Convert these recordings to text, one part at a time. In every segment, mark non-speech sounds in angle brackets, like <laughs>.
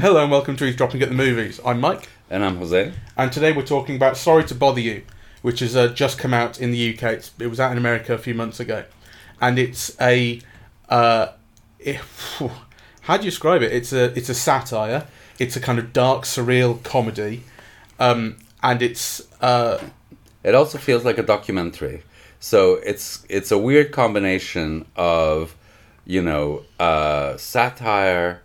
Hello and welcome to Eavesdropping at the Movies. I'm Mike, And I'm Jose. and today we're talking about Sorry to Bother You, which has uh, just come out in the UK. It's, it was out in America a few months ago, and it's a uh, it- <sighs> how do you describe it? It's a it's a satire. It's a kind of dark, surreal comedy, um, and it's uh, It also feels like a documentary. So it's it's a weird combination of, you know, uh, satire,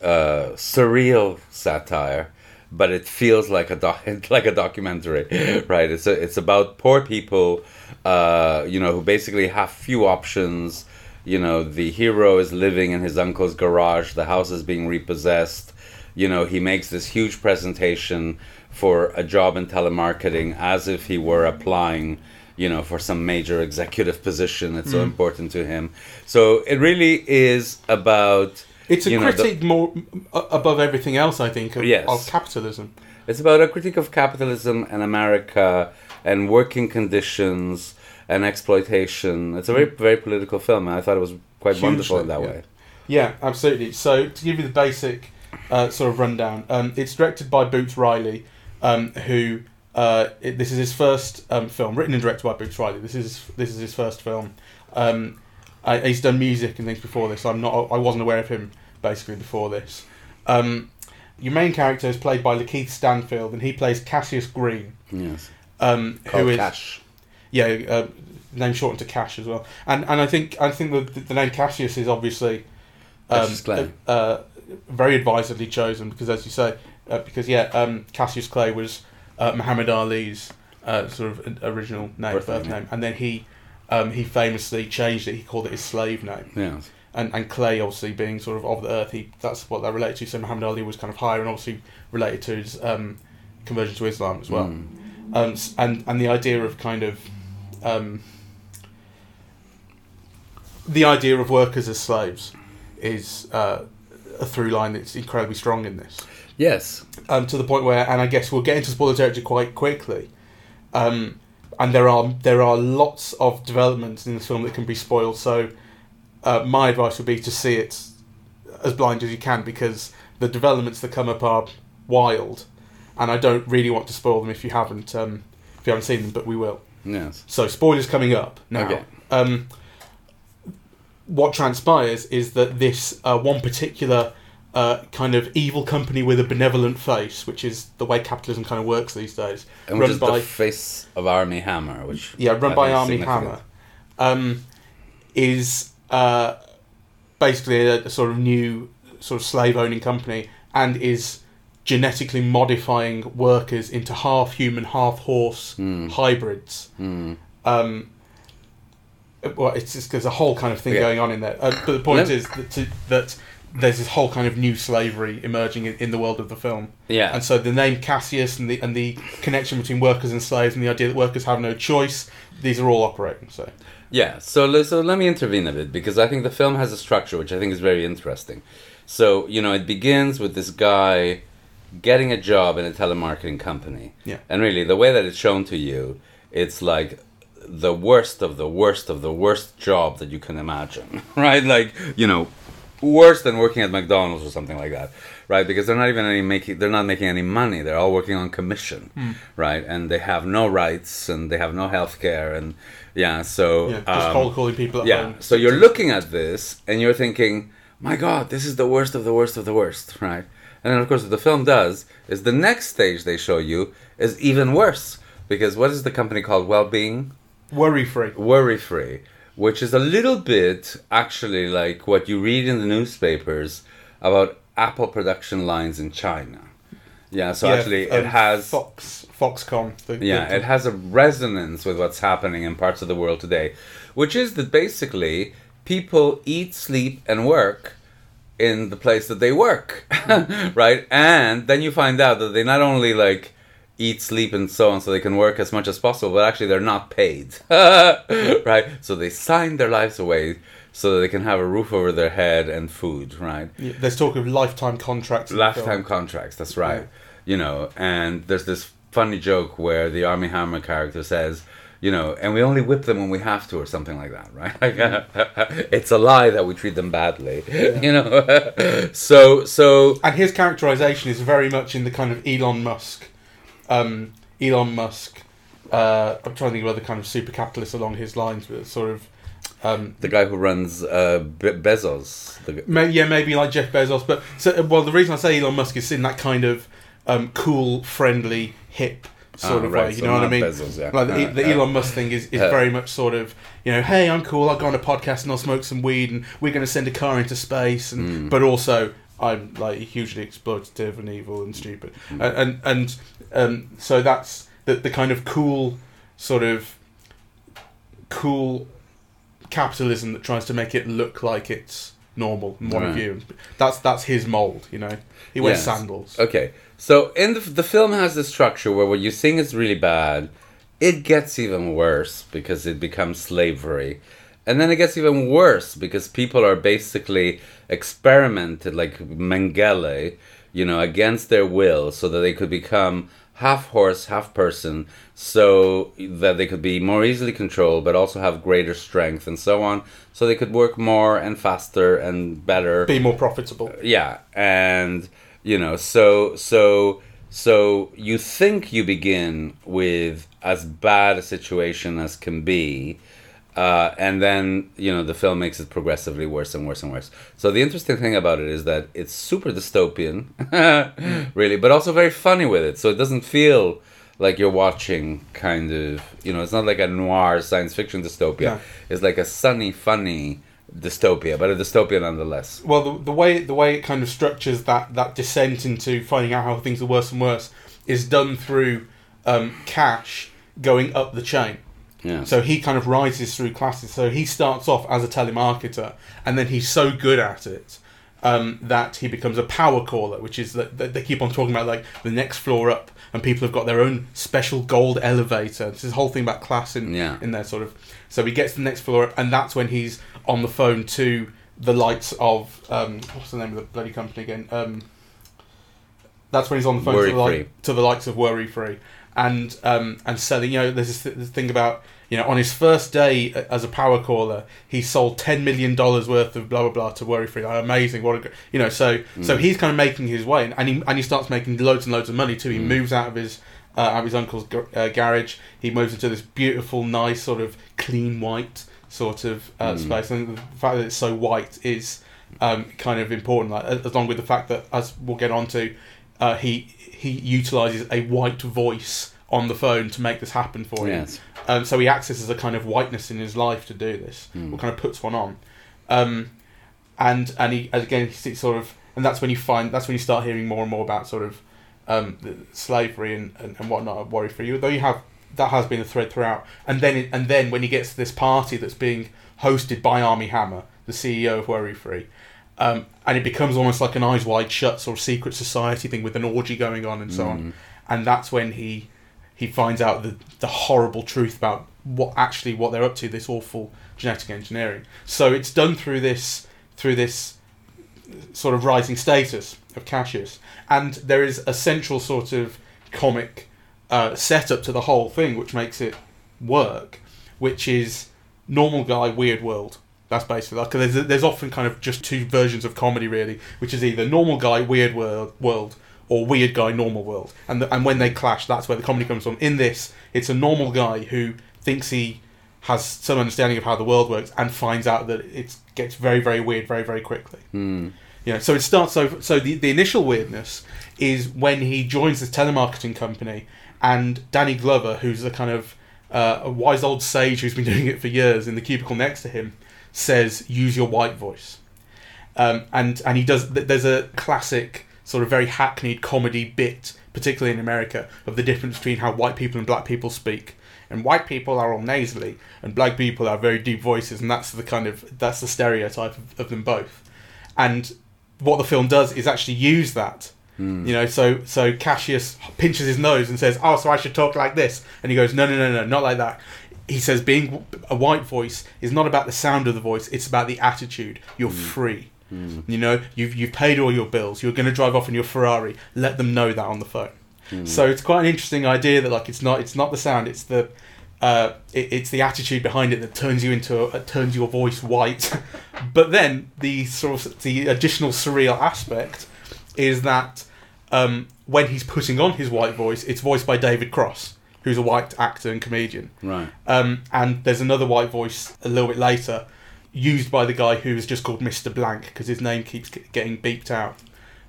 uh, surreal satire, but it feels like a doc- <laughs> like a documentary, <laughs> right? It's a, it's about poor people, uh, you know, who basically have few options. You know, the hero is living in his uncle's garage. The house is being repossessed. You know, he makes this huge presentation for a job in telemarketing as if he were applying you know, for some major executive position. It's so important to him. So it really is about. it's a you know, the- critique more uh, above everything else. I think of, Yes. of capitalism. It's about a critique of capitalism and America and working conditions and exploitation. It's a very, very political film, and I thought it was quite wonderful in that yeah. way. Yeah, absolutely. So to give you the basic uh, sort of rundown, um, it's directed by Boots Riley, um, who uh, it, this is his first um, film, written and directed by Boots Riley. This is this is his first film. Um, I, he's done music and things before this. I'm not. I wasn't aware of him basically before this. Um, your main character is played by Lakeith Stanfield, and he plays Cassius Green, Yes. um, who is Cash. yeah, uh, name shortened to Cash as well. And and I think I think the the name Cassius is obviously um, Cassius Clay. uh, very advisedly chosen because, as you say, uh, because yeah, um, Cassius Clay was uh, Muhammad Ali's uh, sort of original name, Birth birth, name, name, and then he um, he famously changed it. He called it his slave name, Yes. and and Clay obviously being sort of of the earth, he that's what they're related to. So Muhammad Ali was kind of higher, and obviously related to his um, conversion to Islam as well Mm. um, and and the idea of kind of um, the idea of workers as slaves is uh, a through line that's incredibly strong in this. Yes. Um, to the point where, and I guess we'll get into spoiler territory quite quickly. Um, and there are there are lots of developments in this film that can be spoiled. So uh, my advice would be to see it as blind as you can because the developments that come up are wild, and I don't really want to spoil them if you haven't um, if you haven't seen them, but we will. Yes. So spoilers coming up now. Okay. Um, what transpires is that this uh, one particular uh, kind of evil company with a benevolent face, which is the way capitalism kind of works these days, And run by the face of Armie Hammer, which yeah, run by Armie. Hammer, um, is uh, basically a, a sort of new sort of slave owning company and is genetically modifying workers into half human, half horse Hmm. hybrids. Mm. Um, well, it's just there's a whole kind of thing Yeah. going on in there. Uh, but the point is that, to, that there's this whole kind of new slavery emerging in, in the world of the film. Yeah. And so the name Cassius and the and the connection between workers and slaves and the idea that workers have no choice, these are all operating. So Yeah, so so let me intervene a bit because I think the film has a structure which I think is very interesting. So you know, it begins with this guy getting a job in a telemarketing company. Yeah. And really, the way that it's shown to you, it's like the worst of the worst of the worst job that you can imagine, <laughs> right? Like you know, worse than working at McDonald's or something like that, right? Because they're not even any making they're not making any money. They're all working on commission, right? And they have no rights and they have no health care and yeah. So yeah, just um, cold calling people yeah. home. So you're looking at this and you're thinking, my God, this is the worst of the worst of the worst, right? And then of course what the film does is the next stage they show you is even worse because what is the company called? Well-being. worry free. worry free, which is a little bit actually like what you read in the newspapers about Apple production lines in China. Yeah, so actually it um, has Fox Foxconn. The, yeah, the- it has a resonance with what's happening in parts of the world today, which is that basically people eat, sleep, and work in the place that they work, <laughs> right? And then you find out that they not only like eat, sleep, and so on, so they can work as much as possible, but actually they're not paid, <laughs> right? So they sign their lives away so that they can have a roof over their head and food, right? yeah, there's talk of lifetime contracts. lifetime contracts that's right you know and there's this funny joke where the Armie Hammer character says you know, and we only whip them when we have to, or something like that, right? Like, <laughs> mm-hmm. it's a lie that we treat them badly, <laughs> you know. so, so And his characterization is very much in the kind of Elon Musk, um, Elon Musk. Uh, I'm trying to think of other kind of super capitalists along his lines, but sort of, um, the guy who runs uh, Be- Bezos, the, may, yeah, maybe like Jeff Bezos. But so, well, the reason I say Elon Musk is in that kind of um, cool, friendly, hip sort Ah, of right, way. You so know what I mean? Bezos, yeah. Like the, Uh, the uh, Elon Musk thing is, is uh, very much sort of you know, hey, I'm cool. I'll go on a podcast and I'll smoke some weed and we're going to send a car into space. And Mm. but also I'm like hugely exploitative and evil and stupid. Mm. And and, and um, so that's the the kind of cool sort of cool capitalism that tries to make it look like it's normal one of Right. you. That's that's his mold. You know, he wears Yes. sandals. Okay, so in the the film has this structure where what you think is really bad, it gets even worse because it becomes slavery, and then it gets even worse because people are basically experimented like Mengele, you know, against their will, so that they could become half horse, half person, so that they could be more easily controlled, but also have greater strength and so on, so they could work more and faster and better Be more profitable. Uh, yeah and you know so so so you think you begin with as bad a situation as can be uh, and then you know the film makes it progressively worse and worse and worse so the interesting thing about it is that it's super dystopian <laughs> really but also very funny with it so it doesn't feel like you're watching kind of you know it's not like a noir science fiction dystopia No. it's like a sunny funny dystopia but a dystopia nonetheless Well, the, the way the way it kind of structures that that descent into finding out how things are worse and worse is done through um, Cash going up the chain. Yeah So he kind of rises through classes. So he starts off as a telemarketer, and then he's so good at it um, that he becomes a power caller, which is that that they keep on talking about like the next floor up, and people have got their own special gold elevator. This is the whole thing about class in Yeah. in there, sort of. So he gets to the next floor up, and that's when he's on the phone to the likes of um, what's the name of the bloody company again? Um, that's when he's on the phone to the, like, to the likes of Worry Free and um, and selling. You know, there's this, th- this thing about you know on his first day as a power caller, he sold ten million dollars worth of blah blah blah to Worry Free. Like, amazing, what a gr- you know. So so he's kind of making his way, and he and he starts making loads and loads of money too. He moves out of his. Uh, out of his uncle's gar- uh, garage, he moves into this beautiful, nice, sort of clean white sort of uh, space, and the fact that it's so white is um, kind of important. Like, as- along with the fact that, as we'll get on to, uh, he he utilizes a white voice on the phone to make this happen for him. Yes. Um, so he accesses a kind of whiteness in his life to do this, or kind of puts one on. Um, and and he again he sort of and that's when you find that's when you start hearing more and more about sort of um, the slavery and, and, and whatnot at worry for you. Though you have that has been a thread throughout, and then it, and then when he gets to this party that's being hosted by Armie Hammer, the CEO of Worry Free, um, and it becomes almost like an eyes wide shut sort of secret society thing with an orgy going on and so on, and that's when he he finds out the the horrible truth about what actually what they're up to, this awful genetic engineering. So it's done through this through this sort of rising status of Cassius, and there is a central sort of comic uh, setup to the whole thing, which makes it work, which is normal guy, weird world. That's basically like there's there's often kind of just two versions of comedy really, which is either normal guy, weird world, world, or weird guy, normal world, and the, and when they clash, that's where the comedy comes from. In this, it's a normal guy who thinks he has some understanding of how the world works and finds out that it gets very very weird very very quickly. Mm. You know, so it starts so so the, the initial weirdness is when he joins this telemarketing company and Danny Glover, who's a kind of uh, a wise old sage who's been <laughs> doing it for years in the cubicle next to him, says use your white voice. Um, and and he does. There's a classic sort of very hackneyed comedy bit, particularly in America, of the difference between how white people and black people speak. And white people are all nasally, and black people are very deep voices, and that's the kind of that's the stereotype of, of them both. And what the film does is actually use that. You know, so so Cassius pinches his nose and says, "Oh, so I should talk like this," and he goes, "No, no, no, no, not like that." He says, "Being a white voice is not about the sound of the voice; it's about the attitude. You're free. You know, you've you've paid all your bills. You're going to drive off in your Ferrari. Let them know that on the phone." So it's quite an interesting idea that like it's not it's not the sound, it's the uh, it, it's the attitude behind it that turns you into a, turns your voice white. <laughs> but then the sort of the additional surreal aspect is that um, when he's putting on his white voice, it's voiced by David Cross, who's a white actor and comedian. Right. Um, and there's another white voice a little bit later, used by the guy who is just called Mr. Blank because his name keeps getting beeped out.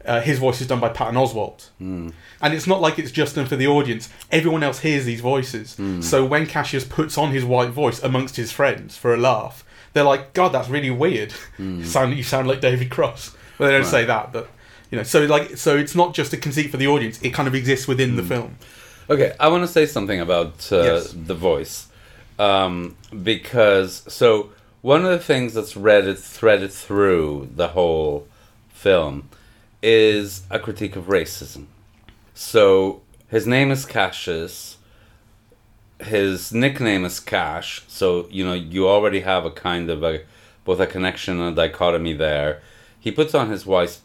Uh, his voice is done by Patton Oswalt. Hmm. And it's not like it's just done for the audience. Everyone else hears these voices. Hmm. So when Cassius puts on his white voice amongst his friends for a laugh, they're like, "God, that's really weird. you <laughs> sound you sound like David Cross." But they don't Hmm. Right. say that. But you know, so like, so it's not just a conceit for the audience. It kind of exists within Hmm. the film. Okay, I want to say something about uh, Yes. the voice, um, because so one of the things that's read threaded through the whole film is a critique of racism. So his name is Cassius. His nickname is Cash. So you know you already have a kind of a both a connection and a dichotomy there. He puts on his white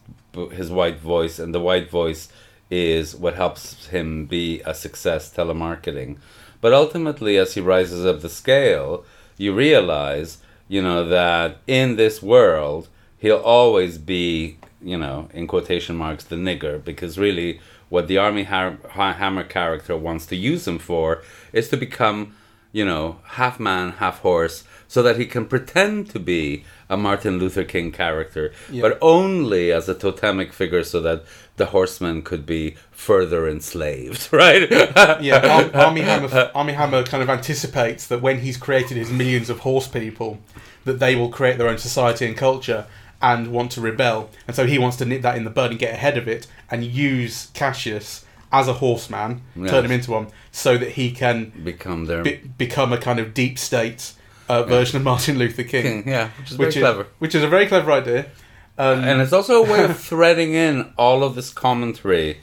his white voice, and the white voice is what helps him be a success telemarketing. But ultimately, as he rises up the scale, you realize, you know, that in this world, he'll always be, you know, in quotation marks, the nigger, because really what the Armie Har- Hammer character wants to use him for is to become, you know, half man, half horse, so that he can pretend to be a Martin Luther King character, Yeah. but only as a totemic figure so that the horseman could be further enslaved, <laughs> right? yeah, Ar- <laughs> Armie Hammer. Armie Hammer kind of anticipates that when he's created his millions of horse people, that they will create their own society and culture and want to rebel, and so he wants to nip that in the bud and get ahead of it and use Cassius as a horseman, Yes. turn him into one, so that he can Become their be- become a kind of deep state uh, version of Martin Luther King, king, yeah, which is very which is clever. which is a very clever idea. Um, And it's also a way of threading in all of this commentary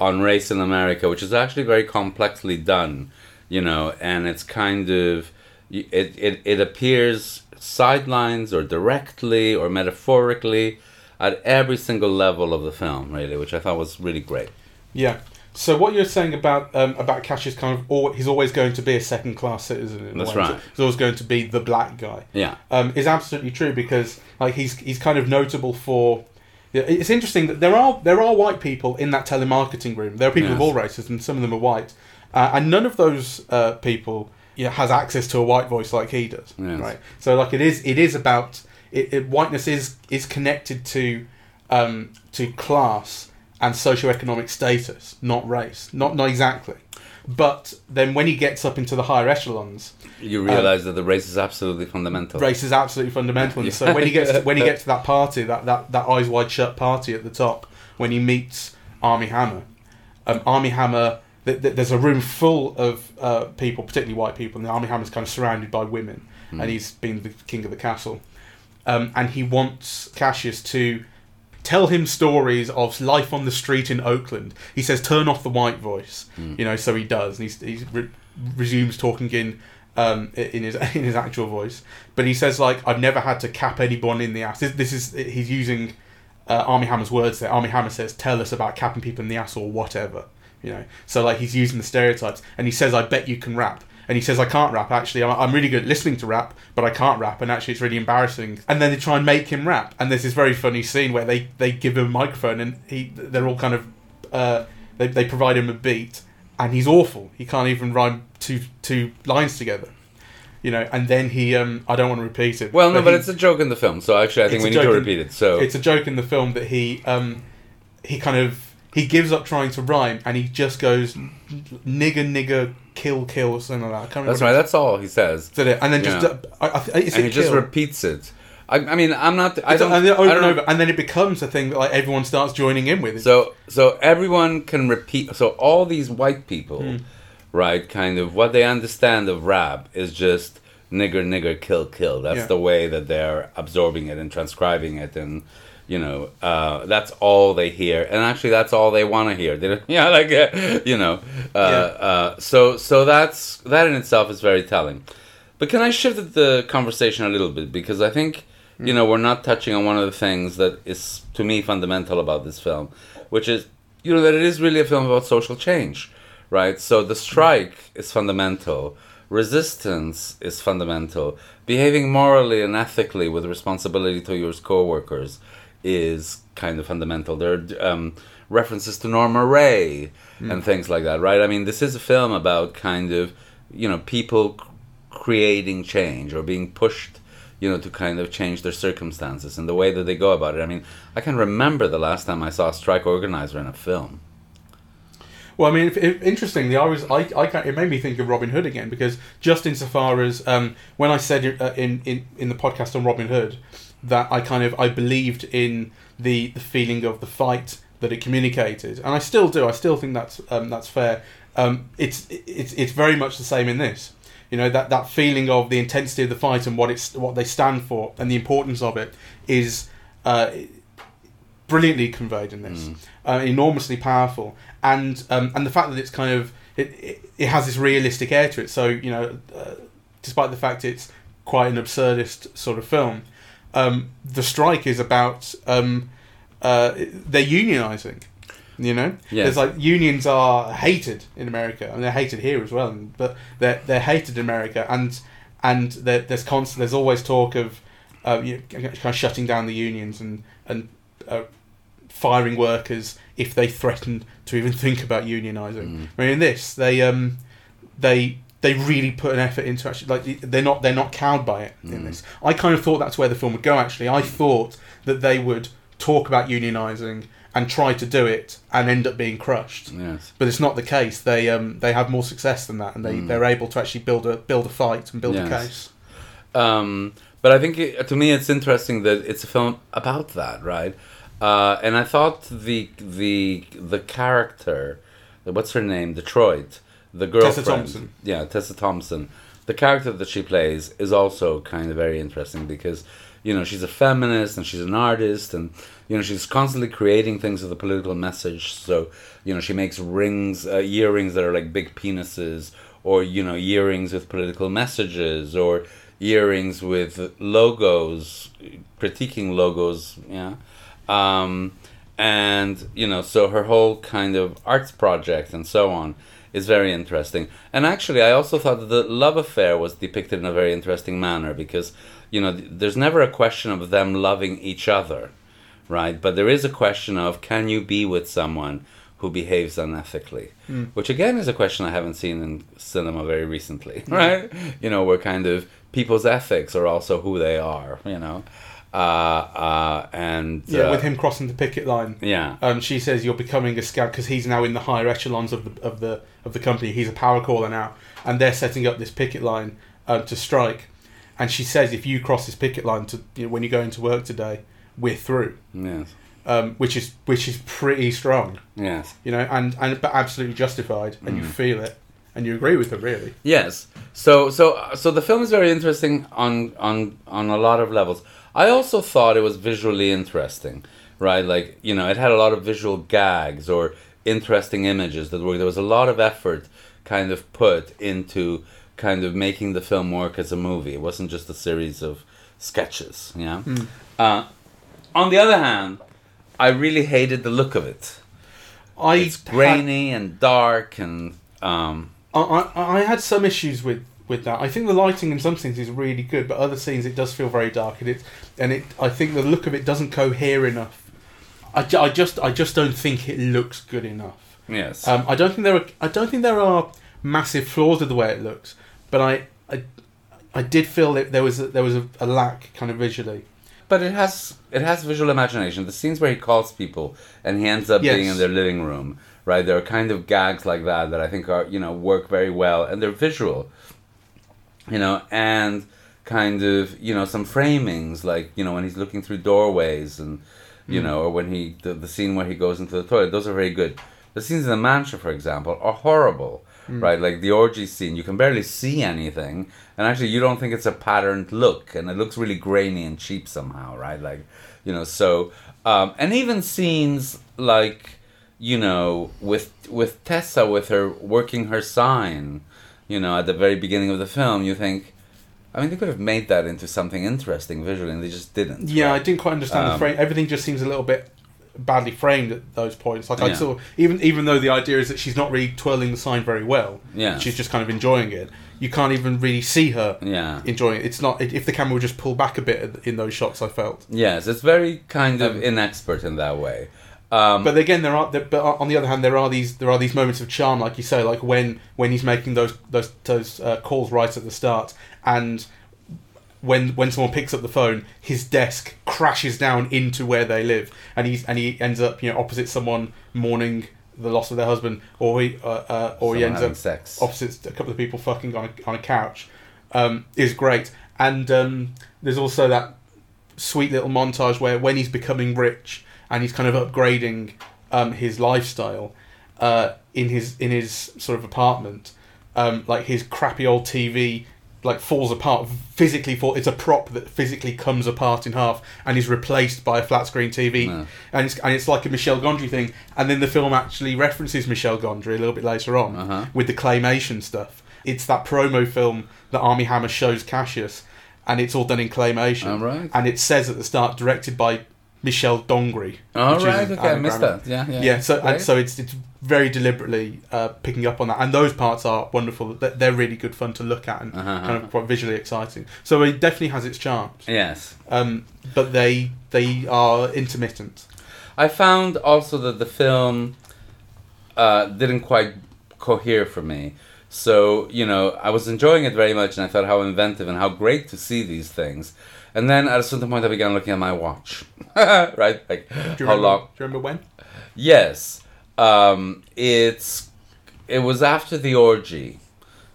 on race in America, which is actually very complexly done, you know, and it's kind of it it, it appears sidelines or directly or metaphorically at every single level of the film, really, which I thought was really great. Yeah. So what you're saying about um, about Cassius, kind of, al- he's always going to be a second class citizen. in That's way. right. He's always going to be the black guy. Yeah. Um, is absolutely true because like he's he's kind of notable for. It's interesting that there are there are white people in that telemarketing room. There are people of all races, and some of them are white, uh, and none of those uh, people yeah, has access to a white voice like he does. Yes. Right. So like it is it is about it, it, whiteness is is connected to um, to class and socioeconomic status, not race. Not not exactly. But then when he gets up into the higher echelons, You realize that the race is absolutely fundamental. race is absolutely fundamental. And <laughs> so when he gets to, when he gets to that party, that, that, that eyes wide shut party at the top, when he meets Armie Hammer, um, Armie Hammer, th- th- there's a room full of uh, people, particularly white people, and the Armie Hammer's kind of surrounded by women, and he's been the king of the castle, um, and he wants Cassius to tell him stories of life on the street in Oakland. He says, "Turn off the white voice," you know. So he does, and he he re- resumes talking in um, in his <laughs> in his actual voice. But he says, like, "I've never had to cap anyone in the ass." This, this is he's using uh, Armie Hammer's words there. Armie Hammer says, "Tell us about capping people in the ass or whatever." You know, so like he's using the stereotypes, and he says, "I bet you can rap." And he says, I can't rap. Actually, I'm, I'm really good at listening to rap, but I can't rap. And actually, it's really embarrassing. And then they try and make him rap. And there's this very funny scene where they, they give him a microphone, and he they're all kind of uh, they, they provide him a beat, and he's awful. He can't even rhyme two two lines together. You know, and then he um I don't want to repeat it. Well, no, but he- it's a joke in the film, so actually I think we need to joke in- repeat it. So it's a joke in the film that he um he kind of he gives up trying to rhyme and he just goes nigger nigger kill kill something like that. I can't remember that's right. That's all he says, Is it? And then just Yeah. uh, I, I, and he just repeats it. I, I mean, I'm not. I It's- don't. and then I don't and know. and then it becomes a thing that like everyone starts joining in with. So so everyone can repeat. So all these white people, Hmm. right? Kind of what they understand of rap is just nigger nigger kill kill. That's Yeah. the way that they're absorbing it and transcribing it, and you know uh, that's all they hear. And actually, that's all they want to hear. <laughs> They yeah, like uh, you know. Uh, Yeah. uh, so so that's that in itself is very telling. But can I shift the conversation a little bit because I think you know we're not touching on one of the things that is to me fundamental about this film, which is you know that it is really a film about social change, right? So the strike is fundamental, resistance is fundamental. Behaving morally and ethically with responsibility to your co-workers is kind of fundamental. There are um, references to Norma Rae and things like that, right? I mean, this is a film about kind of, you know, people creating change or being pushed, you know, to kind of change their circumstances and the way that they go about it. I mean, I can remember the last time I saw a strike organizer in a film. Well, I mean, if, if, interestingly, I was I, I can't, it made me think of Robin Hood again because just insofar as um, when I said uh, in, in in the podcast on Robin Hood that I kind of I believed in the the feeling of the fight that it communicated, and I still do. I still think that's um, that's fair. Um, it's it's it's very much the same in this. You know that that feeling of the intensity of the fight and what it's what they stand for and the importance of it is. Uh, brilliantly conveyed in this, uh, enormously powerful, and um, and the fact that it's kind of it, it, it has this realistic air to it. So you know, uh, despite the fact it's quite an absurdist sort of film, um, the strike is about um, uh, they're unionizing. You know, Yes. there's like unions are hated in America, and they're hated here as well. But they're they're hated in America, and and there's constant. There's always talk of uh, you know, kind of shutting down the unions and and uh, firing workers if they threaten to even think about unionizing. I mean, in this, they um, they they really put an effort into actually like they're not they're not cowed by it in this. I kind of thought that's where the film would go. Actually, I thought that they would talk about unionizing and try to do it and end up being crushed. Yes. But it's not the case. They um, they have more success than that, and they, they're able to actually build a build a fight and build a case. Um, but I think it, to me it's interesting that it's a film about that, right? Uh, and I thought the the the character, what's her name, Detroit, the girlfriend, Thompson. yeah, Tessa Thompson, the character that she plays is also kind of very interesting because you know she's a feminist and she's an artist and you know she's constantly creating things with a political message. So you know she makes rings, uh, earrings that are like big penises, or you know earrings with political messages, or earrings with logos, critiquing logos. Yeah. Um, and you know so her whole kind of arts project and so on is very interesting. And actually i also thought that the love affair was depicted in a very interesting manner because you know th- there's never a question of them loving each other right? But there is a question of can you be with someone who behaves unethically? Hmm. Which again is a question i haven't seen in cinema very recently <laughs> right? You know where kind of people's ethics are also who they are you know uh, uh, and Yeah, uh, with him crossing the picket line. yeah Um, she says you're becoming a scout because he's now in the higher echelons of the of the of the company. He's a power caller now, and they're setting up this picket line um, to strike. And she says if you cross this picket line to you know, when you go into work today, we're through. yes Um, which is which is pretty strong, yes you know, and and but absolutely justified, and Mm. you feel it, and you agree with her really. Yes. So so so the film is very interesting on on on a lot of levels. I also thought it was visually interesting, right? Like you know, it had a lot of visual gags or interesting images that were there was a lot of effort kind of put into kind of making the film work as a movie. It wasn't just a series of sketches. Yeah. Uh, on the other hand, I really hated the look of it. I It's grainy and dark and um, I, I, I had some issues with, with that. I think the lighting in some scenes is really good, but other scenes it does feel very dark, and it and it. I think the look of it doesn't cohere enough. I, ju- I just I just don't think it looks good enough. yes. Um, I don't think there are I don't think there are massive flaws with the way it looks, but I I, I did feel that there was a, there was a, a lack kind of visually. But it has it has visual imagination. The scenes where he calls people and he ends up Yes. being in their living room, right? There are kind of gags like that that I think are you know work very well, and they're visual, you know, and kind of you know some framings like you know when he's looking through doorways and you know or when he the, the scene where he goes into the toilet. Those are very good. The scenes in the mansion, for example, are horrible. Right, like the orgy scene, you can barely see anything, and actually, you don't think it's a patterned look, and it looks really grainy and cheap somehow, right? Like, you know, so, um, and even scenes like, you know, with with Tessa with her working her sign, you know, at the very beginning of the film, you think, I mean, they could have made that into something interesting visually, and they just didn't. Yeah, I didn't quite understand the Um, frame. Everything just seems a little bit badly framed at those points. Like I Yeah. saw, even even though the idea is that she's not really twirling the sign very well, Yeah. she's just kind of enjoying it. You can't even really see her Yeah. enjoying it. It's not if the camera would just pull back a bit in those shots. I felt. Yes, it's very kind of Um, inexpert in that way. Um, But again, there are. There, but on the other hand, there are these there are these moments of charm, like you say, like when when he's making those those those uh, calls right at the start, and when when someone picks up the phone, his desk crashes down into where they live, and he's and he ends up you know opposite someone mourning the loss of their husband, or he uh, uh, or he ends up sex. opposite a couple of people fucking on a, on a couch um, is great. And um, there's also that sweet little montage where when he's becoming rich and he's kind of upgrading um, his lifestyle uh, in his in his sort of apartment, um, like his crappy old TV like falls apart physically fall it's a prop that physically comes apart in half and is replaced by a flat screen TV No. and it's and it's like a Michel Gondry thing and then the film actually references Michel Gondry a little bit later on Uh-huh. with the claymation stuff it's that promo film that Armie Hammer shows Cassius and it's all done in claymation right. and it says at the start directed by Michel Gondry is right, okay, I missed that. Yeah, yeah. yeah, so and so it's it's very deliberately uh, picking up on that, and those parts are wonderful. They're, they're really good fun to look at and Uh-huh. kind of quite visually exciting. So it definitely has its charms, Yes. um, but they they are intermittent. I found also that the film uh, didn't quite cohere for me. So, you know, I was enjoying it very much and I thought how inventive and how great to see these things. And then at a certain point I began looking at my watch. <laughs> right? Like, how remember, long? Do you remember when? Yes. Um, it's it was after the orgy,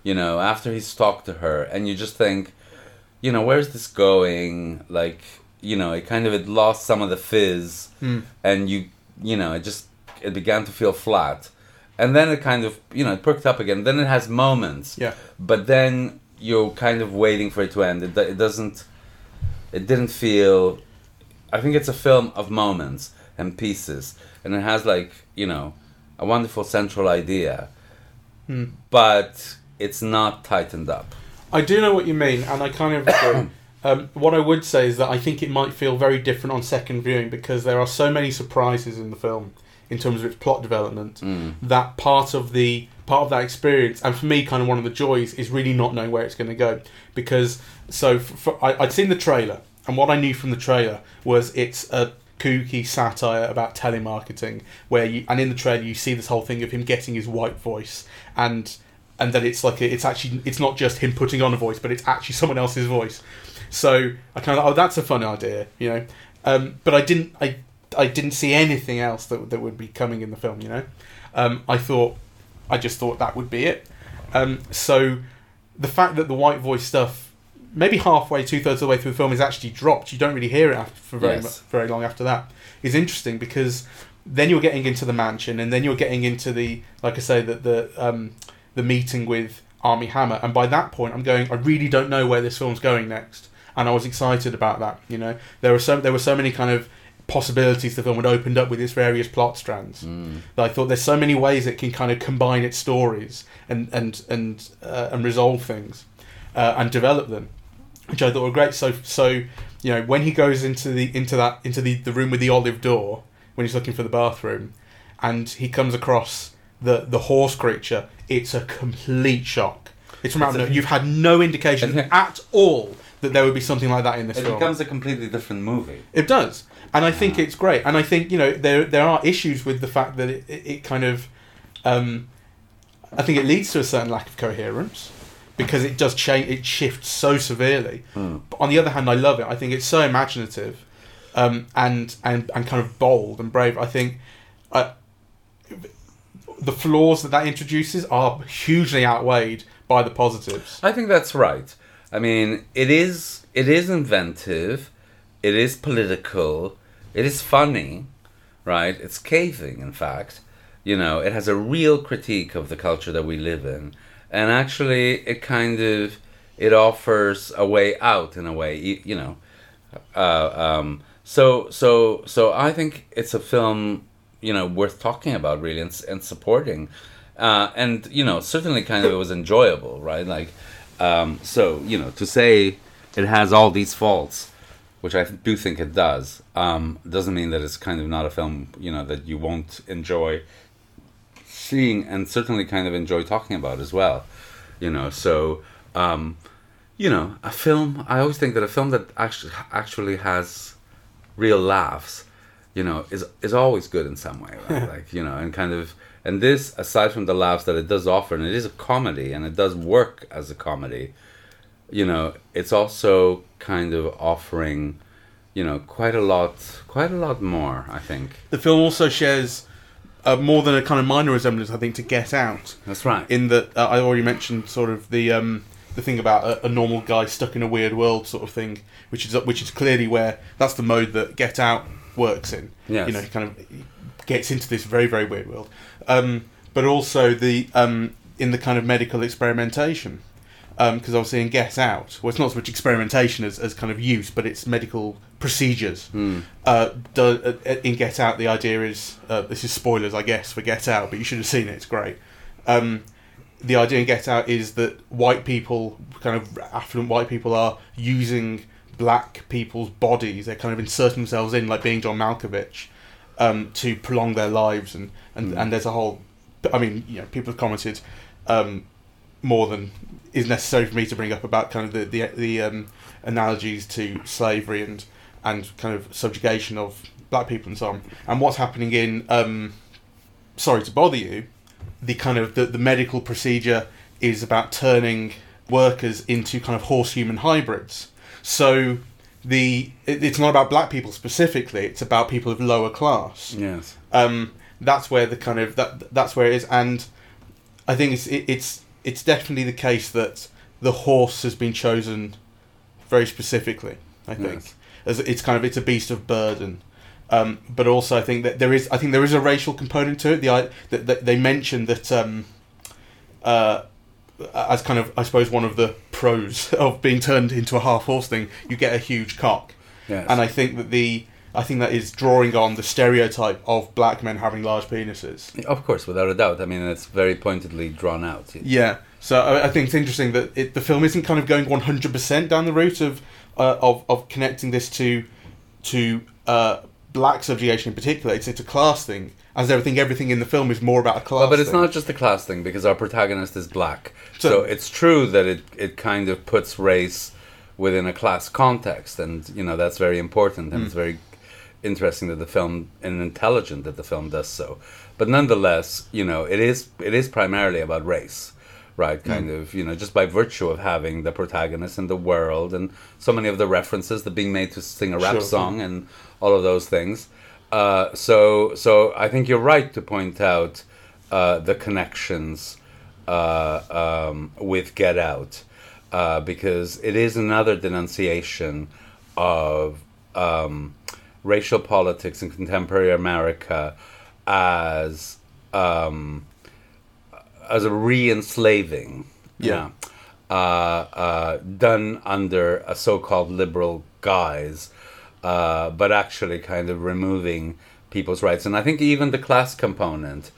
you know, after he's talked to her, and you just think, you know, where's this going? Like, you know, it kind of it lost some of the fizz, Hmm. and you, you know, it just it began to feel flat, and then it kind of, you know, it perked up again. Then it has moments, Yeah. but then you're kind of waiting for it to end. It, it doesn't. It didn't feel. I think it's a film of moments and pieces, and it has like you know a wonderful central idea, Hmm. but it's not tightened up. I do know what you mean, and I kind of agree. <coughs> um, what I would say is that I think it might feel very different on second viewing because there are so many surprises in the film in terms of its plot development Mm. that part of the part of that experience, and for me, kind of one of the joys is really not knowing where it's going to go. Because so f for, I, I'd seen the trailer, and what I knew from the trailer was it's a kooky satire about telemarketing, where you and in the trailer you see this whole thing of him getting his white voice and and that it's like a, it's actually it's not just him putting on a voice, but it's actually <laughs> someone else's voice. So I kind of oh that's a fun idea, you know. Um, but I didn't I I didn't see anything else that that would be coming in the film, you know. Um, I thought I just thought that would be it. Um, so the fact that the white voice stuff maybe halfway, two thirds of the way through the film is actually dropped. You don't really hear it after, for very Yes. very long after that. Is interesting because then you're getting into the mansion, and then you're getting into the like I say that the um, the meeting with Armie Hammer, and by that point I'm going. I really don't know where this film's going next, and I was excited about that. You know, there were so there were so many kind of possibilities the film had opened up with its various plot strands. Mm. I thought there's so many ways it can kind of combine its stories and and and uh, and resolve things uh, and develop them, which I thought were great. So so you know when he goes into the into that into the, the room with the olive door when he's looking for the bathroom, and he comes across the the horse creature, it's a complete shock. It's from out of. You've had no indication <laughs> at all that there would be something like that in this It film. becomes a completely different movie. It does, and I think Yeah. it's great. And I think you know there there are issues with the fact that it, it, it kind of, um, I think it leads to a certain lack of coherence because it does change. It shifts so severely. Mm. But on the other hand, I love it. I think it's so imaginative, um, and and and kind of bold and brave. I think. Uh, the flaws that that introduces are hugely outweighed by the positives. I think that's right. I mean, it is it is inventive, it is political, it is funny, right? It's caving, in fact. You know, it has a real critique of the culture that we live in, and actually, it kind of it offers a way out in a way. You, know, uh, um, so so so I think it's a film you know worth talking about really and, and supporting uh, and you know certainly kind of it was enjoyable right like um, so you know to say it has all these faults which I do think it does, um, doesn't mean that it's kind of not a film you know that you won't enjoy seeing and certainly kind of enjoy talking about as well. You know, so um, you know, a film. I always think that a film that actually actually has real laughs, you know, is is always good in some way. Right? <laughs> like you know, and kind of and this aside from the laughs that it does offer, and it is a comedy, and it does work as a comedy. You know, it's also kind of offering, you know, quite a lot, quite a lot more. I think The film also shares uh, more than a kind of minor resemblance, I think, to Get Out. that's right. In that, uh, I already mentioned sort of the um, the thing about a, a normal guy stuck in a weird world, sort of thing, which is which is clearly where that's the mode that Get Out works in. Yes. You know, kind of gets into this very very weird world, um, but also the um, in the kind of medical experimentation. Because obviously in Get Out, well, it's not so much experimentation as, as kind of use, but it's medical procedures. Hmm. Uh, do, uh, in Get Out, the idea is uh, this is spoilers, I guess, for Get Out, but you should have seen it. It's great. Um, the idea in Get Out is that white people, kind of affluent white people, are using black people's bodies. They're kind of inserting themselves in, like being John Malkovich, um, to prolong their lives. And, and, and there's a whole. I mean, you know, people have commented um, more than is necessary for me to bring up about kind of the the, the um, analogies to slavery and and kind of subjugation of black people and so on. And what's happening in um, Sorry to Bother You, the kind of the, the medical procedure is about turning workers into kind of horse human hybrids. So the it, it's not about black people specifically; it's about people of lower class yes. um, that's where the kind of that that's where it is, and I think it's it, it's it's definitely the case that the horse has been chosen very specifically. I think Yes. as it's kind of it's a beast of burden, um, but also I think that there is I think there is a racial component to it. The i- that, that they mentioned that um, uh, as kind of I suppose one of the pros <laughs> of being turned into a half horse thing, you get a huge cock Yes. and I think that the I think that is drawing on the stereotype of black men having large penises. Of course, without a doubt. I mean, it's very pointedly drawn out. Yeah, so I, I think it's interesting that it, the film isn't kind of going one hundred percent down the route of uh, of of connecting this to to uh, black subjugation in particular. It's it's a class thing, as everything everything in the film is more about a class. Well, but it's thing. not just a class thing because our protagonist is black. So, So- it's true that it, it kind of puts race within a class context, and you know that's very important, and it's very interesting that the film and intelligent that the film does so. But nonetheless, you know, it is it is primarily about race, right? Kind of, you know, just by virtue of having the protagonist in the world and so many of the references, the being made to sing a rap Sure. song and all of those things. Uh, so, so I think you're right to point out uh, the connections uh, um, with Get Out uh, because it is another denunciation of um, racial politics in contemporary America as um, as a re-enslaving. Yeah. Uh, uh, done under a so-called liberal guise, uh, but actually kind of removing people's rights. And I think even the class component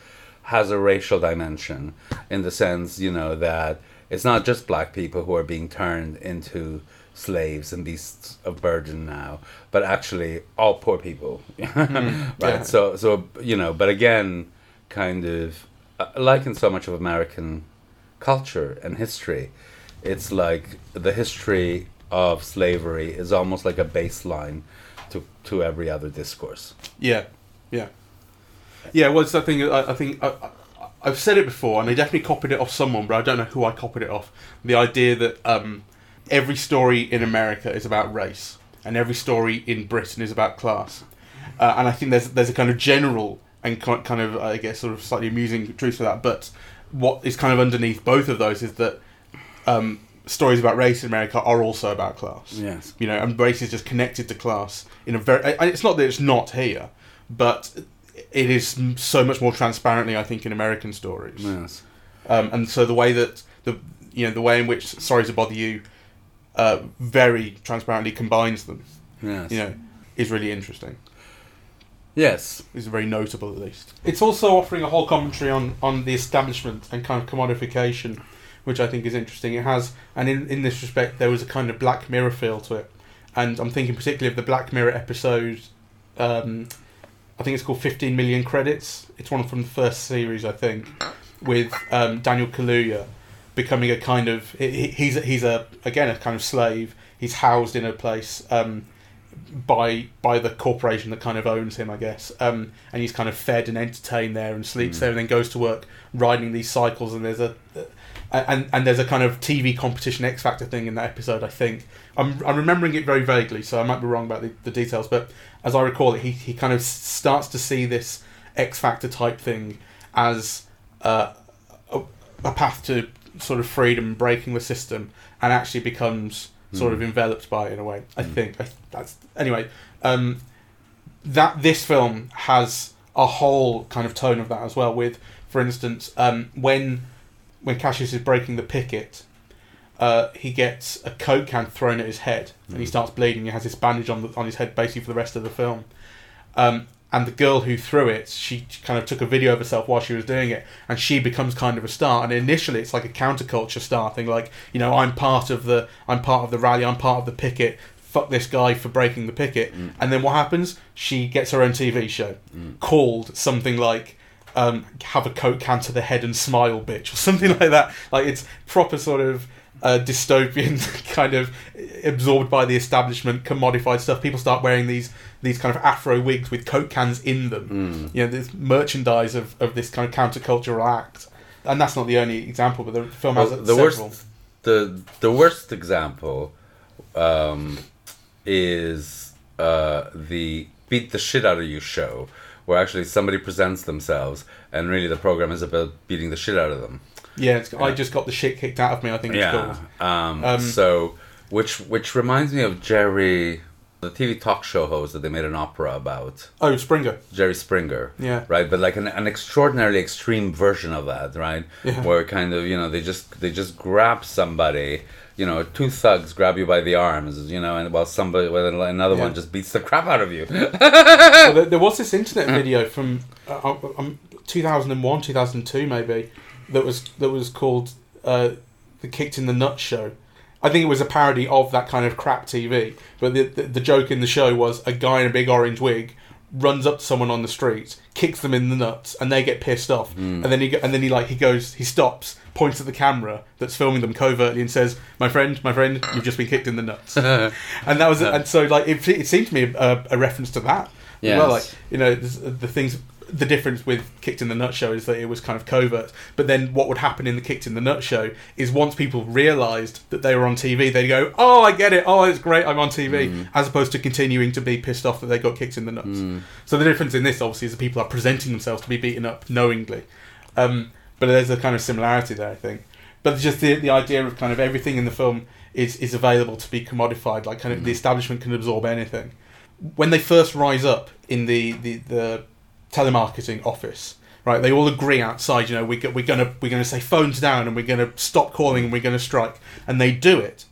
has a racial dimension in the sense, you know, that it's not just black people who are being turned into slaves and beasts of burden now, but actually all poor people, <laughs> right? yeah. So, so you know, but again, kind of uh, like in so much of American culture and history, it's like the history of slavery is almost like a baseline to to every other discourse. Yeah, yeah, yeah. Well, it's that thing. I, I think I, I've said it before, and I definitely copied it off someone, but I don't know who I copied it off. The idea that um, every story in America is about race, and every story in Britain is about class, uh, and I think there's there's a kind of general and kind of I guess sort of slightly amusing truth to that. But what is kind of underneath both of those is that um, stories about race in America are also about class Yes. you know, and race is just connected to class in a very. It's not that it's not here, but it is so much more transparently, I think, in American stories. Yes. Um, and so the way that the you know the way in which Sorry to Bother You uh, very transparently combines them, Yes. you know, is really interesting. Yes. Is very notable at least. It's also offering a whole commentary on on the establishment and kind of commodification, which I think is interesting. It has, and in in this respect, there was a kind of Black Mirror feel to it, and I'm thinking particularly of the Black Mirror episode. Um, I think it's called 15 Million Credits. It's one from the first series, I think, with um, Daniel Kaluuya becoming a kind of he's he's a again a kind of slave. He's housed in a place um, by by the corporation that kind of owns him, I guess. Um, and he's kind of fed and entertained there and sleeps there, and then goes to work riding these cycles. And there's a and and there's a kind of TV competition X Factor thing in that episode. I think I'm I'm remembering it very vaguely, so I might be wrong about the, the details. But as I recall it, he he kind of starts to see this X Factor type thing as uh, a, a path to sort of freedom, breaking the system, and actually becomes sort of enveloped by it in a way. I think I, that's anyway. Um, that this film has a whole kind of tone of that as well. With, for instance, um, when when Cassius is breaking the picket, uh, he gets a coke can thrown at his head, and he starts bleeding. He has this bandage on the, on his head basically for the rest of the film. Um, and the girl who threw it, she kind of took a video of herself while she was doing it, and she becomes kind of a star. And initially, it's like a counterculture star thing, like you know, I'm part of the, I'm part of the rally, I'm part of the picket. Fuck this guy for breaking the picket. And then what happens? She gets her own TV show called something like um, "Have a coke can to the head and smile, bitch" or something <laughs> like that. Like it's proper sort of uh, dystopian <laughs> kind of absorbed by the establishment, commodified stuff. People start wearing these these kind of afro wigs with coke cans in them. You know, this merchandise of, of this kind of countercultural act. And that's not the only example, but the film has Well, the several. worst, the the worst example, um, is uh, the beat the shit out of you show, where actually somebody presents themselves, and really the program is about beating the shit out of them. Yeah, it's, I just got the shit kicked out of me. I think it's Yeah. called. Um, Um, so, which which reminds me of Jerry, the TV talk show host that they made an opera about, Oh, Springer. Jerry Springer. Yeah. Right, but like an, an extraordinarily extreme version of that, right? Yeah. Where kind of you know they just they just grab somebody, you know, two thugs grab you by the arms, you know, and while somebody, while another Yeah. one just beats the crap out of you. well, there, <laughs> there was this internet video from uh, um, 2001, 2002 maybe that was that was called uh, the Kicked in the Nuts Show. I think it was a parody of that kind of crap TV. But the, the the joke in the show was a guy in a big orange wig runs up to someone on the street, kicks them in the nuts, and they get pissed off. Hmm. And then he go, and then he like he goes, he stops, points at the camera that's filming them covertly, and says, "My friend, my friend, you've just been kicked in the nuts." <laughs> and that was and so like it, it seemed to me a, a reference to that. as Well, like you know this- the things. The difference with Kicked in the Nut Show is that it was kind of covert, but then what would happen in the Kicked in the Nut Show is once people realised that they were on TV, they'd go, "Oh, I get it. Oh, it's great. I'm on TV," mm. as opposed to continuing to be pissed off that they got kicked in the nuts. Mm. So the difference in this, obviously, is that people are presenting themselves to be beaten up knowingly. Um, but there's a kind of similarity there, I think. But just the the idea of kind of everything in the film is is available to be commodified, like kind of mm. the establishment can absorb anything. When they first rise up in the the, the telemarketing office, right? They all agree outside, you know, we we're gonna we're gonna say phones down and we're gonna stop calling and we're gonna strike, and they do it.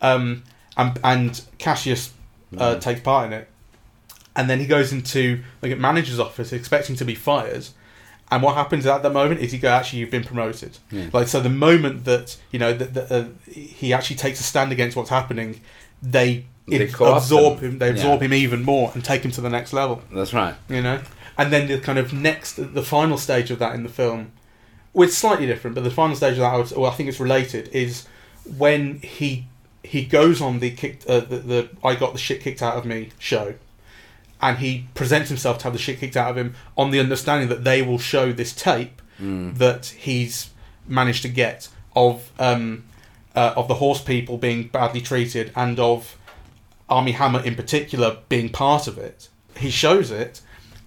Um, and and Cassius uh, takes part in it, and then he goes into like a manager's office expecting to be fired. And what happens at that moment is he go, actually, you've been promoted. Yeah. Like so, the moment that you know that, that uh, he actually takes a stand against what's happening, they, They absorb him. him. They absorb Yeah. him even more and take him to the next level That's right. you know and then the kind of next the final stage of that in the film well, it's slightly different but the final stage of that I, would, well, I think it's related is when he he goes on the kicked uh, the, the I got the shit kicked out of me show and he presents himself to have the shit kicked out of him on the understanding that they will show this tape that he's managed to get of um, uh, of the horse people being badly treated and of Armie Hammer in particular being part of it. He shows it,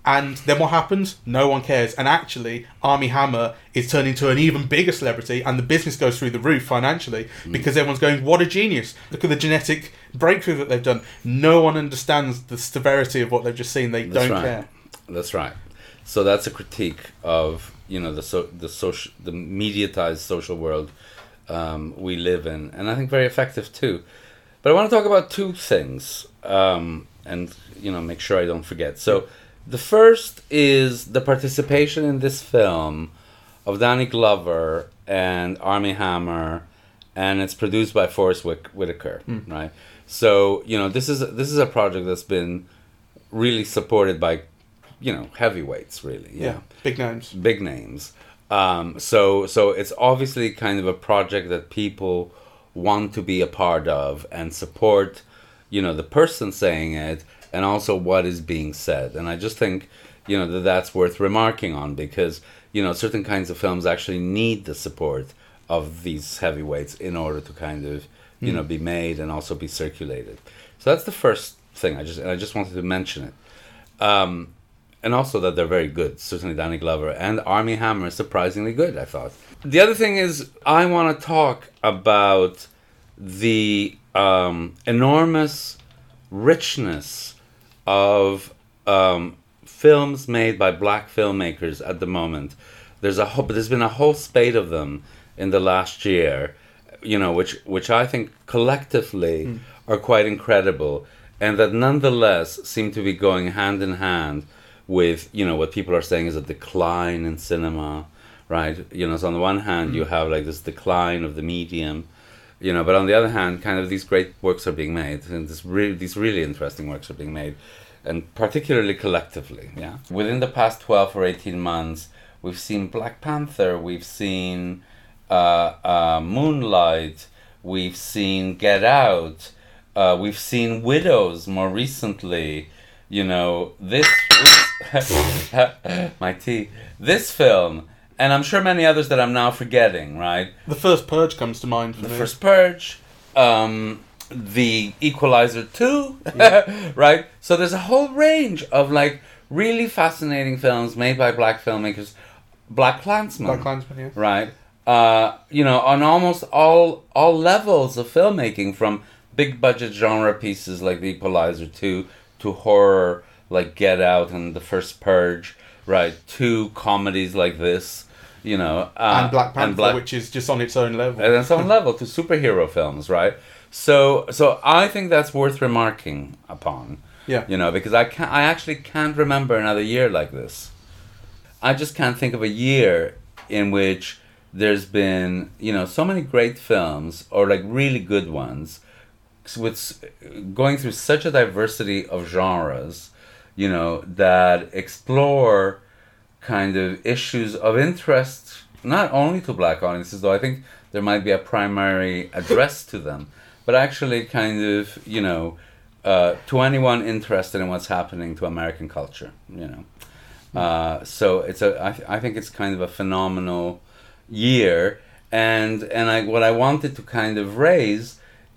and then what happens? No one cares. And actually, Armie Hammer is turning into an even bigger celebrity, and the business goes through the roof financially because everyone's going, "What a genius! Look at the genetic breakthrough that they've done." No one understands the severity of what they've just seen. They That's don't right. care. That's right. So that's a critique of you know the so the social the mediatized social world um, we live in, and I think very effective too. But I want to talk about two things, um, and you know make sure I don't forget. So the first is the participation in this film of Danny Glover and Armie Hammer and it's produced by Forrest Whit- Whitaker, right? So you know this is this is a project that's been really supported by you know heavyweights, really. you Yeah, big names. big names. Um, so so it's obviously kind of a project that people want to be a part of and support, you know, the person saying it and also what is being said. And I just think, you know, that that's worth remarking on because you know certain kinds of films actually need the support of these heavyweights in order to kind of you know be made and also be circulated. So that's the first thing. I just and I just wanted to mention it. Um, and also that they're very good. Certainly, Danny Glover and Armie Hammer is surprisingly good. I thought. The other thing is, I want to talk about the um, enormous richness of um, films made by black filmmakers at the moment. There's a whole, there's been a whole spate of them in the last year, you know, which which I think collectively are quite incredible, and that nonetheless seem to be going hand in hand with you know what people are saying is a decline in cinema, right? You know, so on the one hand you have like this decline of the medium, you know, but on the other hand, kind of these great works are being made, and this really these really interesting works are being made, and particularly collectively, yeah. Within the past twelve or eighteen months, we've seen Black Panther, we've seen uh, uh, Moonlight, we've seen Get Out, uh, we've seen Widows more recently. You know this, <laughs> my tea. This film, and I'm sure many others that I'm now forgetting. Right, The first Purge comes to mind for the me. first Purge, um, the Equalizer two, <laughs> right? So there's a whole range of like really fascinating films made by black filmmakers, Black Klansman, Black Klansman, yeah. right? Uh, you know, on almost all all levels of filmmaking, from big budget genre pieces like The Equalizer two to horror like Get Out and The First Purge, right? To comedies like this, you know, uh, and Black Panther, Black- which is just on its own level. and on some <laughs> level to superhero films, right? So, so I think that's worth remarking upon. Yeah. You know, because I can I actually can't remember another year like this. I just can't think of a year in which there's been you know so many great films or like really good ones with going through such a diversity of genres you know that explore kind of issues of interest not only to black audiences though i think there might be a primary address to them but actually kind of you know uh, to anyone interested in what's happening to american culture you know. Uh, so it's a I, th- I think it's kind of a phenomenal year and and I what I wanted to kind of raise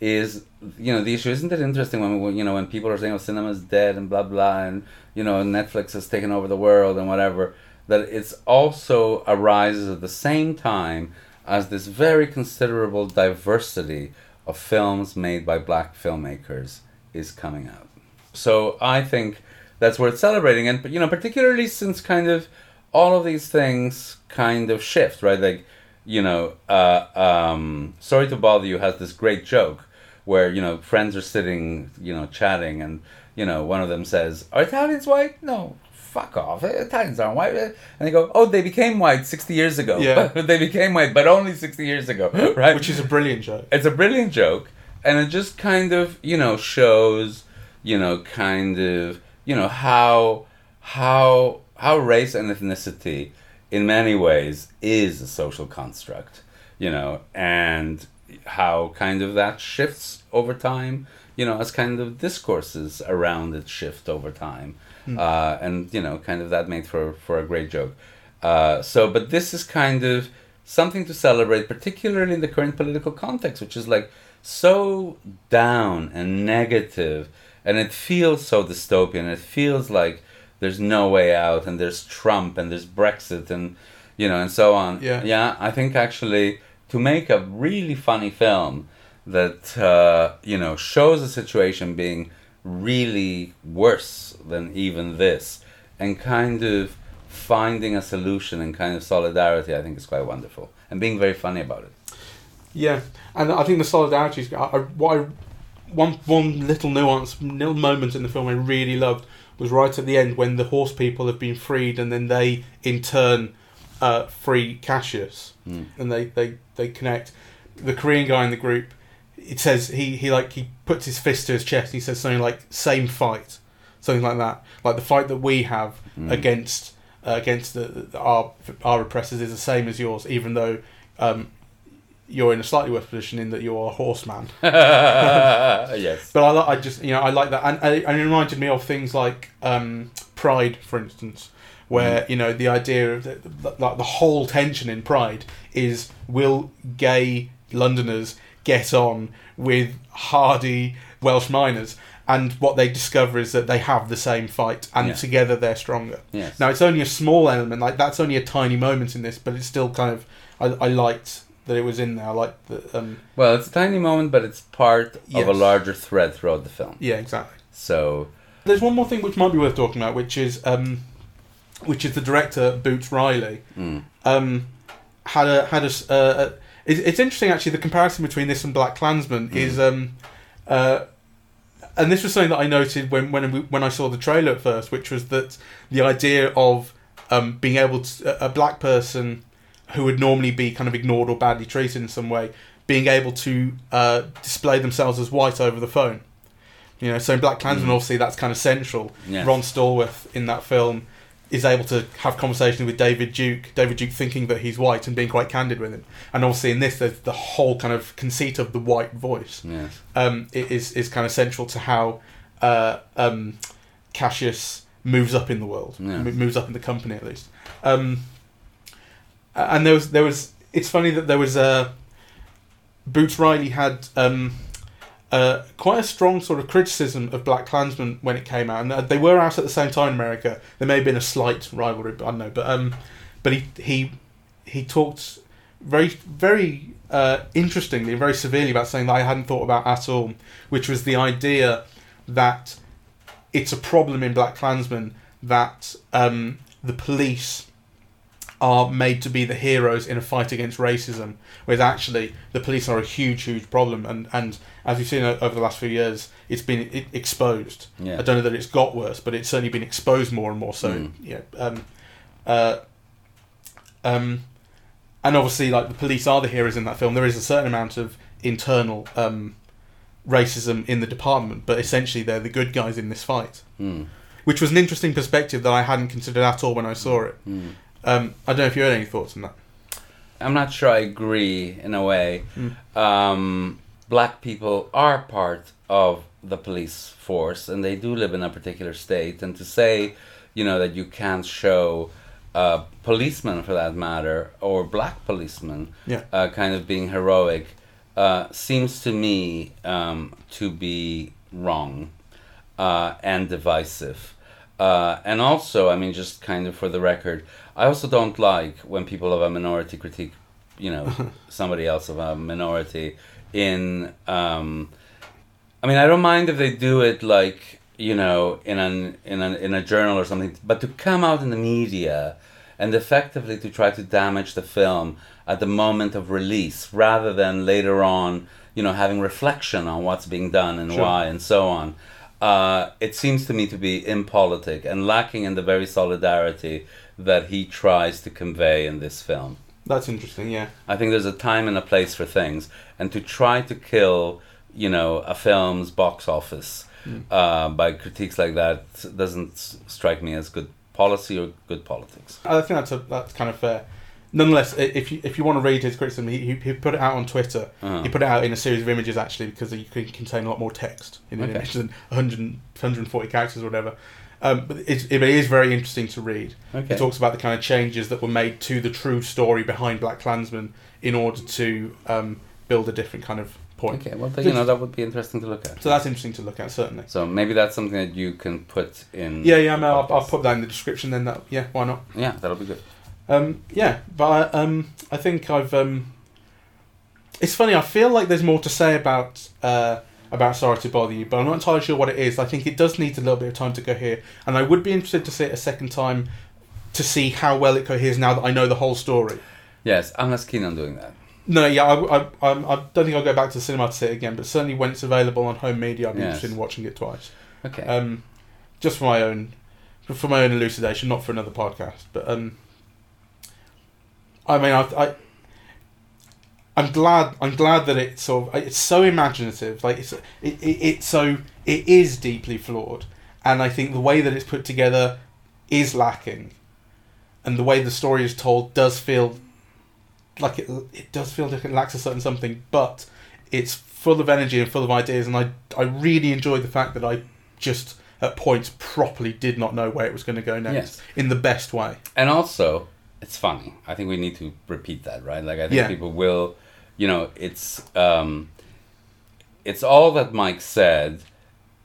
is you know the issue isn't it interesting when we- you know when people are saying oh cinema is dead and blah blah and you know Netflix has taken over the world and whatever that it's also arises at the same time as this very considerable diversity of films made by black filmmakers is coming out so I think that's worth celebrating, and but you know, particularly since kind of all of these things kind of shift, right? Like, you know, uh, um, sorry to bother you has this great joke where you know friends are sitting, you know, chatting, and you know, one of them says, "Are Italians white?" No. Fuck off! Eh, Italians aren't white, eh, and they go, "Oh, they became white sixty years ago. Yeah. <laughs> they became white, but only sixty years ago, <laughs> right?" Which is a brilliant joke. it's a brilliant joke and it just kind of you know shows you know kind of you know how how how race and ethnicity in many ways is a social construct you know and how kind of that shifts over time you know as kind of discourses around it shift over time uh, and you know kind of that made for for a great joke. Uh, so but this is kind of something to celebrate particularly in the current political context which is like so down and negative and it feels so dystopian. It feels like there's no way out and there's trump and there's brexit and you know and so on. Yeah. yeah i think actually to make a really funny film that uh, you know shows a situation being really worse than even this. And kind of finding a solution and kind of solidarity i think is quite wonderful. And being very funny about it. Yeah, and I think the solidarity is I, I, what I, one one little nuance, little moment in the film I really loved was right at the end when the horse people have been freed and then they in turn uh, free Cassius. Mm. and they, they, they connect. the Korean guy in the group, it says he he like he puts his fist to his chest. and He says something like "same fight," something like that. Like the fight that we have Mm. against uh, against the, the, our our oppressors is the same as yours, even though um, you're in a slightly worse position in that you're a horseman. <laughs> yes. But I, I just you know I like that, and, and it reminded me of things like um, Pride, for instance, where you know the idea of the, the, like the whole tension in Pride is will gay Londoners get on with hardy Welsh miners, and what they discover is that they have the same fight, and Yeah. together they're stronger. Yes. Now it's only a small element, like that's only a tiny moment in this, but it's still kind of I, I liked that it was in there. I liked the um, Well, it's a tiny moment, but it's part of a larger thread throughout the film. yeah exactly. So, There's one more thing which might be worth talking about, which is um, which is the director Boots Riley mm, um, had a had a. Uh, a it's, it's interesting actually. The comparison between this and Black Klansman is, um, uh, and this was something that I noted when when we, when I saw the trailer at first, which was that the idea of um, being able to a black person who would normally be kind of ignored or badly treated in some way, being able to uh, display themselves as white over the phone. You know, so in Black Klansman, Mm. obviously that's kind of central. yes. Ron Stallworth in that film is able to have conversations with David Duke. David Duke thinking that he's white and being quite candid with him. And obviously in this, there's the whole kind of conceit of the white voice. Yes. Um, it is is kind of central to how uh, um, Cassius moves up in the world, m- moves up in the company at least. Um, and there was there was. It's funny that there was a. Boots Riley had um, uh, quite a strong sort of criticism of Black Klansman when it came out, and uh, they were out at the same time in America. There may have been a slight rivalry, but I don't know. But um, but he he he talked very very uh, interestingly, very severely about something that I hadn't thought about at all, which was the idea that it's a problem in Black Klansmen that um, the police are made to be the heroes in a fight against racism, whereas actually the police are a huge, huge problem. And, and as we've seen over the last few years, it's been exposed. Yeah. I don't know that it's got worse, but it's certainly been exposed more and more. So Mm. yeah, um, uh, um, and obviously, like the police are the heroes in that film. There is a certain amount of internal um, racism in the department, but essentially they're the good guys in this fight, Mm, which was an interesting perspective that I hadn't considered at all when I saw it. mm. Um, I don't know if you had any thoughts on that. I'm not sure I agree in a way. Mm. Um, black people are part of the police force and they do live in a particular state. And to say, you know, that you can't show uh, policemen for that matter or black policemen Yeah. uh, kind of being heroic uh, seems to me um, to be wrong uh, and divisive. Uh, and also, I mean, just kind of for the record, I also don't like when people of a minority critique, you know, <laughs> somebody else of a minority in. Um, I mean, I don't mind if they do it like you know in an in an in a journal or something, but to come out in the media and effectively to try to damage the film at the moment of release rather than later on, you know, having reflection on what's being done and Sure. why and so on. Uh, it seems to me to be impolitic and lacking in the very solidarity that he tries to convey in this film. That's interesting. Yeah. I think there's a time and a place for things, and to try to kill, you know, a film's box office Mm. uh, by critiques like that doesn't strike me as good policy or good politics. I think that's a, that's kind of fair. Nonetheless, if you if you want to read his criticism, he, he, he put it out on Twitter. Uh-huh. He put it out in a series of images actually because you can contain a lot more text in an Okay. image than 100, 140 characters or whatever. Um, but it's, it is very interesting to read. Okay. It talks about the kind of changes that were made to the true story behind Black Klansman in order to um, build a different kind of point. Okay, well, you know, that would be interesting to look at. So that's interesting to look at certainly. So maybe that's something that you can put in. Yeah, yeah, no, I'll, I'll put that in the description. Then that, yeah, why not? Yeah, that'll be good. Um, yeah, but I, um, I think I've. Um, it's funny. I feel like there's more to say about uh, about Sorry to Bother You, but I'm not entirely sure what it is. I think it does need a little bit of time to cohere, and I would be interested to see it a second time to see how well it coheres now that I know the whole story. Yes, I'm less keen on doing that. No, yeah, I, I, I'm- I don't think I'll go back to the cinema to see it again, but certainly when it's available on home media, I'd be Yes. interested in watching it twice. Okay. Um, just for my own, for my own elucidation, not for another podcast. But um, I mean, I, I, I'm glad. I'm glad that it's sort of it's so imaginative. Like it's it, it, it's so it is deeply flawed, and I think the way that it's put together is lacking, and the way the story is told does feel like it. It does feel like it lacks a certain something, but it's full of energy and full of ideas, and I I really enjoyed the fact that I just at points properly did not know where it was going to go next Yes. in the best way. and also it's funny. I think we need to repeat that right? Like i think Yeah. people will you know it's um it's all that mike said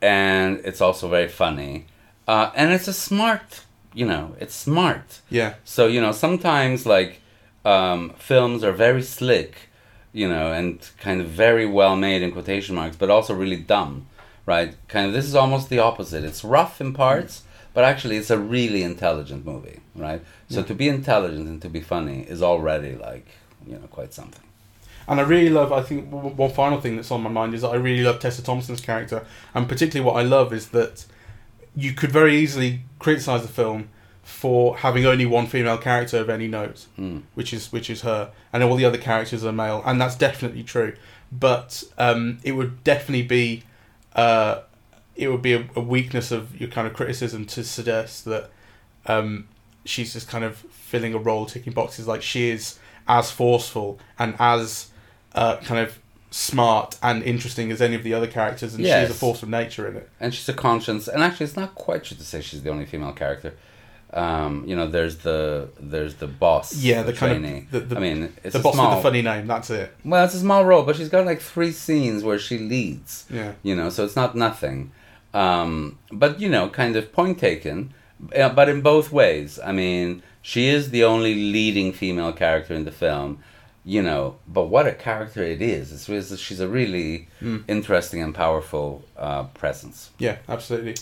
and it's also very funny. Uh, and it's a smart you know it's smart. Yeah, so you know sometimes like um, films are very slick you know and kind of very well made in quotation marks but also really dumb right? Kind of this is almost the opposite. It's rough in parts but actually it's a really intelligent movie right so to be intelligent and to be funny is already like you know quite something And I really love. I think one final thing that's on my mind is that I really love Tessa Thompson's character, and particularly what I love is that you could very easily criticize the film for having only one female character of any note, Hmm. which is which is her, and all the other characters are male, and that's definitely true. But um, it would definitely be uh, it would be a, a weakness of your kind of criticism to suggest that um, she's just kind of filling a role, ticking boxes. Like she is as forceful and as uh, kind of smart and interesting as any of the other characters, and she is a force of nature in it. and she's a conscience and actually it's not quite true to say she's the only female character um, you know there's the there's the boss Yeah, the kind of- the- the- i mean it's the boss small with the funny name. That's it. well it's a small role but she's got like three scenes where she leads Yeah. you know so it's not nothing um, but you know kind of point taken uh, but in both ways i mean she is the only leading female character in the film you know but what a character it is it's, really- she's a really Hmm. interesting and powerful uh, presence Yeah, absolutely.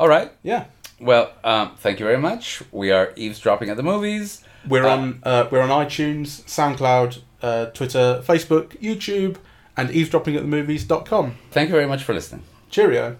all right Yeah. well um, thank you very much we are eavesdropping at the movies We're Uh, on uh, we're on iTunes, SoundCloud, uh, Twitter, Facebook, YouTube, and eavesdroppingatthemovies.com. thank you very much for listening Cheerio.